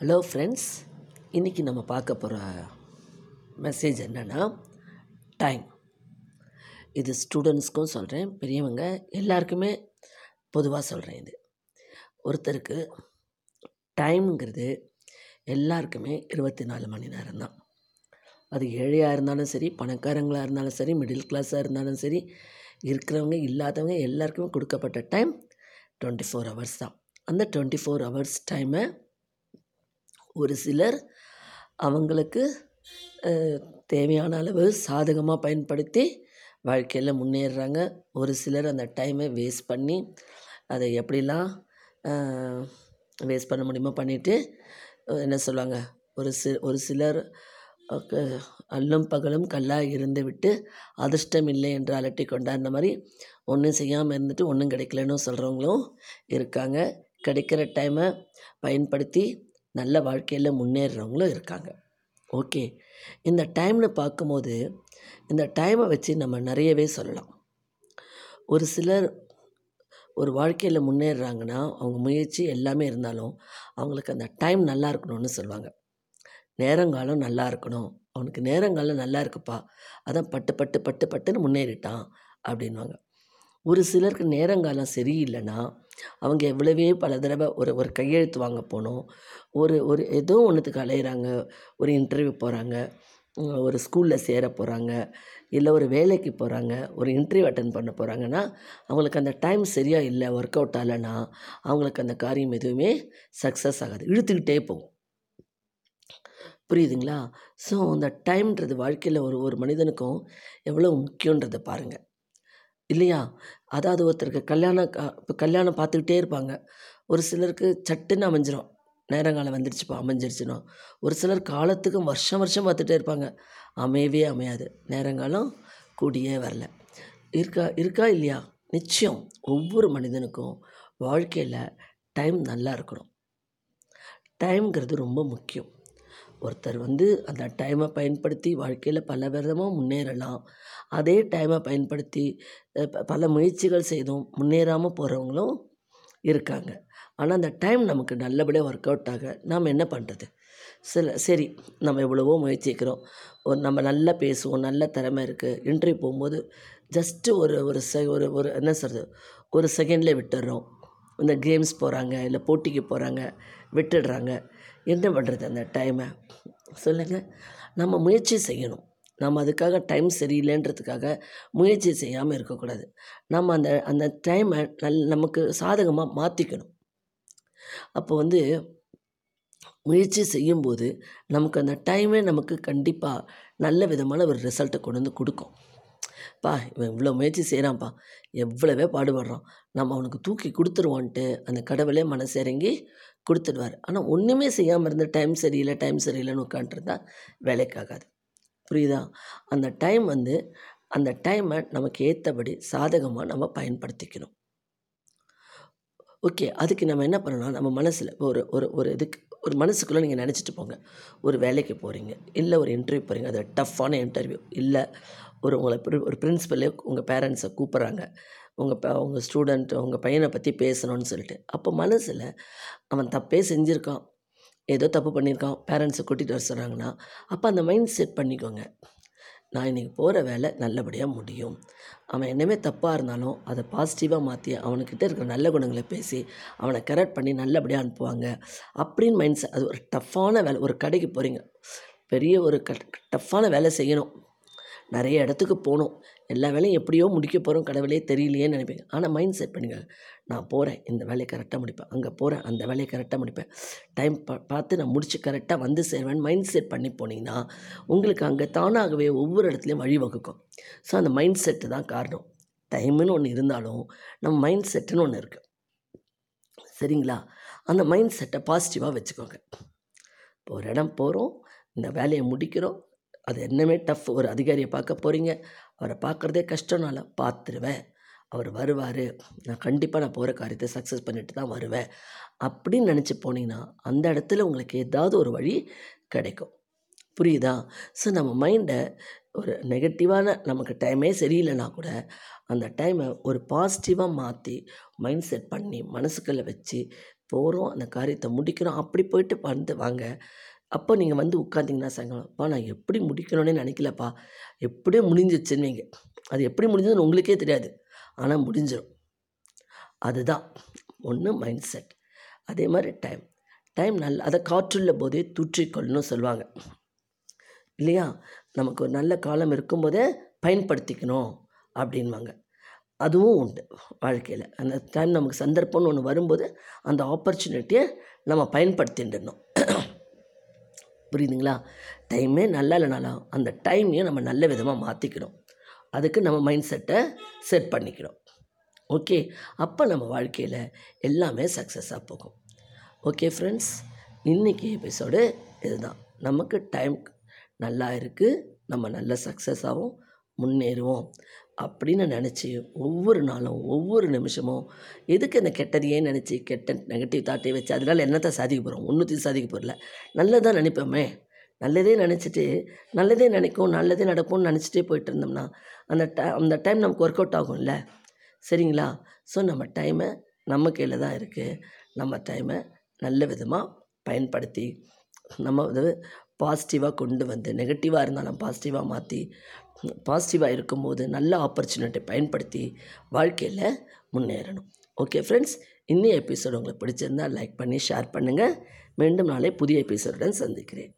Hello friends இன்றைக்கி நம்ம பார்க்க போகிற மெசேஜ் என்னென்னா டைம் இது ஸ்டூடெண்ட்ஸ்க்கும் சொல்கிறேன் பெரியவங்க எல்லாருக்குமே பொதுவாக சொல்கிறேன் இது. ஒருத்தருக்கு டைம்ங்கிறது எல்லாருக்குமே இருபத்தி நாலு மணி நேரம் தான் அது ஏழையாக இருந்தாலும் சரி பணக்காரங்களாக இருந்தாலும் சரி மிடில் கிளாஸாக இருந்தாலும் சரி இருக்கிறவங்க இல்லாதவங்க எல்லாருக்குமே கொடுக்கப்பட்ட டைம் டுவெண்ட்டி ஃபோர் ஹவர்ஸ் தான். அந்த டுவெண்ட்டி ஃபோர் ஹவர்ஸ் டைமை ஒரு சிலர் அவங்களுக்கு தேவையான அளவு சாதகமாக பயன்படுத்தி வாழ்க்கையில் முன்னேறுறாங்க. ஒரு சிலர் அந்த டைமை வேஸ்ட் பண்ணி அதை எப்படிலாம் வேஸ்ட் பண்ண முடியுமோ பண்ணிவிட்டு என்ன சொல்லுவாங்க ஒரு சி ஒரு சிலர் க- அல்லும் பகலும் கல்லாக இருந்து விட்டு அதிர்ஷ்டம் இல்லை என்று அலட்டி கொண்டார் மாதிரி ஒன்றும் செய்யாமல் இருந்துட்டு ஒன்றும் கிடைக்கலன்னு சொல்கிறவங்களும் இருக்காங்க. கிடைக்கிற டைமை பயன்படுத்தி நல்ல வாழ்க்கையில் முன்னேறுறவங்களும் இருக்காங்க. ஓகே. இந்த டைம்னு பார்க்கும்போது இந்த டைமை வச்சு நம்ம நிறையவே சொல்லலாம். ஒரு சிலர் ஒரு வாழ்க்கையில் முன்னேறுறாங்கன்னா அவங்க முயற்சி எல்லாமே இருந்தாலும் அவங்களுக்கு அந்த டைம் நல்லா இருக்கணும்னு சொல்லுவாங்க. நேரங்காலம் நல்லா இருக்கணும். அவனுக்கு நேரங்காலம் நல்லா இருக்குப்பா. அதான் பட்டு பட்டு பட்டு பட்டுன்னு முன்னேறிட்டான் அப்படின்வாங்க ஒரு சிலருக்கு நேரங்காலம் சரியில்லைன்னா அவங்க எவ்வளவே பல தடவை ஒரு ஒரு கையெழுத்து வாங்க போகணும் ஒரு ஒரு ஏதோ ஒன்றுத்துக்கு அலையிறாங்க. ஒரு இன்டர்வியூ போகிறாங்க ஒரு ஸ்கூலில் சேர போகிறாங்க இல்லை ஒரு வேலைக்கு போகிறாங்க ஒரு இன்டர்வியூ அட்டன் பண்ண போகிறாங்கன்னா அவங்களுக்கு அந்த டைம் சரியாக இல்லை ஒர்க் அவுட் ஆகலைன்னா அவங்களுக்கு அந்த காரியம் எதுவுமே சக்ஸஸ் ஆகாது. இழுத்துக்கிட்டே போகும். புரியுதுங்களா? ஸோ அந்த டைம்ன்றது வாழ்க்கையில் ஒரு ஒரு மனிதனுக்கும் எவ்வளோ முக்கியன்றதை பாருங்கள் இல்லையா? அதாவது ஒருத்தருக்கு கல்யாணம் கா- இப்போ கல்யாணம் பார்த்துக்கிட்டே இருப்பாங்க. ஒரு சிலருக்கு சட்டுன்னு அமைஞ்சிரும். நேரங்காலம் வந்துடுச்சுப்பா அமைஞ்சிருச்சுன்னா. ஒரு சிலர் காலத்துக்கு வருஷம் வருஷம் பார்த்துட்டே இருப்பாங்க. அமையவே அமையாது. நேரங்காலம் கூடியே வரல. இருக்கா இருக்கா இல்லையா? நிச்சயம் ஒவ்வொரு மனிதனுக்கும் வாழ்க்கையில் டைம் நல்லா இருக்கணும். டைம்ங்கிறது ரொம்ப முக்கியம். ஒருத்தர் வந்து அந்த டைமை பயன்படுத்தி வாழ்க்கையில் பல விதமாக முன்னேறலாம். அதே டைமை பயன்படுத்தி பல முயற்சிகள் செய்தும் முன்னேறாமல் போகிறவங்களும் இருக்காங்க. ஆனால் அந்த டைம் நமக்கு நல்லபடியாக ஒர்க் அவுட் ஆக நாம் என்ன பண்ணுறது சில சரி நம்ம எவ்வளவோ முயற்சிக்கிறோம். ஒரு நம்ம நல்லா பேசுவோம் நல்ல திறமை இருக்குது இன்டர்வியூ போகும்போது ஜஸ்ட்டு ஒரு ஒரு செ ஒரு ஒரு என்ன சொல்கிறது ஒரு செகண்ட்லேயே விட்டுடுறோம் இந்த கேம்ஸ் போகிறாங்க இல்லை போட்டிக்கு போகிறாங்க விட்டுடுறாங்க. என்ன பண்ணுறது அந்த டைமை சொல்லுங்கள் நம்ம முயற்சி செய்யணும். நம்ம அதுக்காக டைம் சரியில்லைன்றதுக்காக முயற்சி செய்யாமல் இருக்கக்கூடாது. நம்ம அந்த அந்த டைமை நல் நமக்கு சாதகமாக மாற்றிக்கணும் அப்போ வந்து முயற்சி செய்யும்போது நமக்கு அந்த டைமே நமக்கு கண்டிப்பாக நல்ல விதமான ஒரு ரிசல்ட்டை கொண்டு வந்து கொடுக்கும். பா இவன் இவ்வளோ முயற்சி செய்கிறான்ப்பா எவ்வளவே பாடுபடுறான். நம்ம அவனுக்கு தூக்கி கொடுத்துருவோன்ட்டு அந்த கடவுளே மனசு இறங்கி கொடுத்துடுவார். ஆனால் ஒன்றுமே செய்யாமல் இருந்து டைம் சரியில்லை டைம் சரியில்லைன்னு உட்காந்துருந்தா வேலைக்காகாது. புரியுதா? அந்த டைம் வந்து அந்த டைமை நமக்கு ஏற்றபடி சாதகமாக நம்ம பயன்படுத்திக்கணும். ஓகே அதுக்கு நம்ம என்ன பண்ணணும்னா நம்ம மனசில் ஒரு ஒரு ஒரு இதுக்கு ஒரு மனசுக்குள்ளே நீங்கள் நினச்சிட்டு போங்க. ஒரு வேலைக்கு போகிறீங்க இல்லை ஒரு இன்டர்வியூ போகிறீங்க அது டஃப்பான இன்டர்வியூ இல்லை ஒரு உங்களை ஒரு பிரின்ஸிபலே உங்கள் பேரண்ட்ஸை கூப்பிட்றாங்க. உங்கள் ப உங்கள் ஸ்டூடெண்ட் உங்கள் பையனை பற்றி பேசணும்னு சொல்லிட்டு. அப்போ மனசில் அவன் தப்பே செஞ்சுருக்கான். ஏதோ தப்பு பண்ணியிருக்கான் பேரண்ட்ஸை கூட்டிகிட்டு வர சொல்கிறாங்கன்னா அப்போ அந்த மைண்ட் செட் பண்ணிக்கோங்க. நான் இன்றைக்கி போகிற வேலை நல்லபடியாக முடியும். அவன் என்னமே தப்பாக இருந்தாலும் அதை பாசிட்டிவாக மாற்றி அவனுக்கிட்ட இருக்கிற நல்ல குணங்களை பேசி அவனை கரெக்ட் பண்ணி நல்லபடியாக அனுப்புவாங்க. அப்படின்னு மைண்ட் செட் அது ஒரு டஃப்பான வேலை. ஒரு கடைக்கு போகிறீங்க பெரிய ஒரு க டஃப்பான வேலை செய்யணும். நிறைய இடத்துக்கு போகணும். எல்லா வேலையும் எப்படியோ முடிக்க போகிறோம் கடவுளே தெரியலையேன்னு நினைப்பீங்க ஆனால் மைண்ட் செட் பண்ணுங்கள் நான் போகிறேன் இந்த வேலையை கரெக்டாக முடிப்பேன். அங்கே போகிறேன் அந்த வேலையை கரெக்டாக முடிப்பேன். டைம் பா பார்த்து நான் முடிச்சு கரெக்டாக வந்து சேருவேன் மைண்ட் செட் பண்ணி போனீங்கன்னா உங்களுக்கு அங்கே தானாகவே ஒவ்வொரு இடத்துலையும் வழிவகுக்கும் ஸோ அந்த மைண்ட் செட்டு தான் காரணம். டைம்னு ஒன்று இருந்தாலும் நம்ம மைண்ட் செட்டுன்னு ஒன்று இருக்குது சரிங்களா? அந்த மைண்ட் செட்டை பாசிட்டிவாக வச்சுக்கோங்க. இப்போ ஒரு இடம் போகிறோம் இந்த வேலையை முடிக்கிறோம் அது என்னமே டஃப் ஒரு அதிகாரியை பார்க்க போகிறீங்க அவரை பார்க்குறதே கஷ்டம்னால பார்த்துருவேன். அவர் வருவார். நான் கண்டிப்பாக நான் போகிற காரியத்தை சக்ஸஸ் பண்ணிட்டு தான் வருவேன். அப்படின்னு நினச்சி போனீங்கன்னா அந்த இடத்துல உங்களுக்கு ஏதாவது ஒரு வழி கிடைக்கும். புரியுதா? ஸோ நம்ம மைண்டை ஒரு நெகட்டிவான நமக்கு டைமே சரியில்லைனா கூட அந்த டைமை ஒரு பாசிட்டிவாக மாற்றி மைண்ட் செட் பண்ணி மனசுக்குள்ளே வச்சு போகிறோம் அந்த காரியத்தை முடிக்கிறோம். அப்படி போயிட்டு வந்து வாங்க. அப்போ நீங்கள் வந்து உட்காந்திங்கன்னா சாயங்காலம் அப்பா நான் எப்படி முடிக்கணும்னே நினைக்கலப்பா. எப்படியோ முடிஞ்சிச்சுன்னு வைங்க. அது எப்படி முடிஞ்சதுன்னு உங்களுக்கே தெரியாது. ஆனால் முடிஞ்சிடும் அதுதான் ஒன்று மைண்ட் செட். அதே மாதிரி டைம். டைம் நல்ல அதை காற்றுள்ள போதே தூற்றிக்கொள்ளணும் சொல்லுவாங்க. இல்லையா? நமக்கு ஒரு நல்ல காலம் இருக்கும்போதே பயன்படுத்திக்கணும் அப்படின்வாங்க. அதுவும் உண்டு வாழ்க்கையில். அந்த டைம் நமக்கு சந்தர்ப்பம்னு ஒன்று வரும்போது அந்த ஆப்பர்ச்சுனிட்டியை நம்ம பயன்படுத்திட்டுணும் புரியுதுங்களா? டைமே நல்லா இல்லைனாலும் அந்த டைமையும் நம்ம நல்ல விதமாக மாற்றிக்கணும் அதுக்கு நம்ம மைண்ட் செட்டை செட் பண்ணிக்கணும். ஓகே அப்போ நம்ம வாழ்க்கையில் எல்லாமே சக்ஸஸாக போகும். ஓகே ஃப்ரெண்ட்ஸ் இன்றைக்கி எபிசோடு இதுதான். நமக்கு டைம் நல்லா இருக்குது நம்ம நல்ல சக்ஸஸ் ஆகும் முன்னேறுவோம். அப்படின்னு நினச்சி ஒவ்வொரு நாளும் ஒவ்வொரு நிமிஷமும் எதுக்கு இந்த கெட்டதையே நினச்சி கெட்ட நெகட்டிவ் தாட்டை வச்சு அதனால் என்னத்தை சாதிக்க போகிறோம் ஒன்றுத்தையும் சாதிக்க போகிறல நல்லதாக நினைப்போமே. நல்லதே நினச்சிட்டு நல்லதே நினைக்கும் நல்லதே நடக்கும்னு நினச்சிட்டே போயிட்டு இருந்தோம்னா அந்த டை அந்த டைம் நமக்கு ஒர்க் அவுட் ஆகும்ல. சரிங்களா? ஸோ நம்ம டைமை நம்ம கையில் தான் இருக்குது நம்ம டைமை நல்ல விதமாக பயன்படுத்தி நம்ம வந்து பாசிட்டிவாக கொண்டு வந்து நெகட்டிவாக இருந்தாலும் பாசிட்டிவாக மாற்றி பாசிட்டிவாக இருக்கும்போது நல்ல ஆப்பர்ச்சுனிட்டி பயன்படுத்தி வாழ்க்கையில் முன்னேறணும். ஓகே ஃப்ரெண்ட்ஸ் இன்னும் எபிசோடு உங்களுக்கு பிடிச்சிருந்தால் லைக் பண்ணி ஷேர் பண்ணுங்கள் மீண்டும் நாளை புதிய எபிசோடுடன் சந்திக்கிறேன்.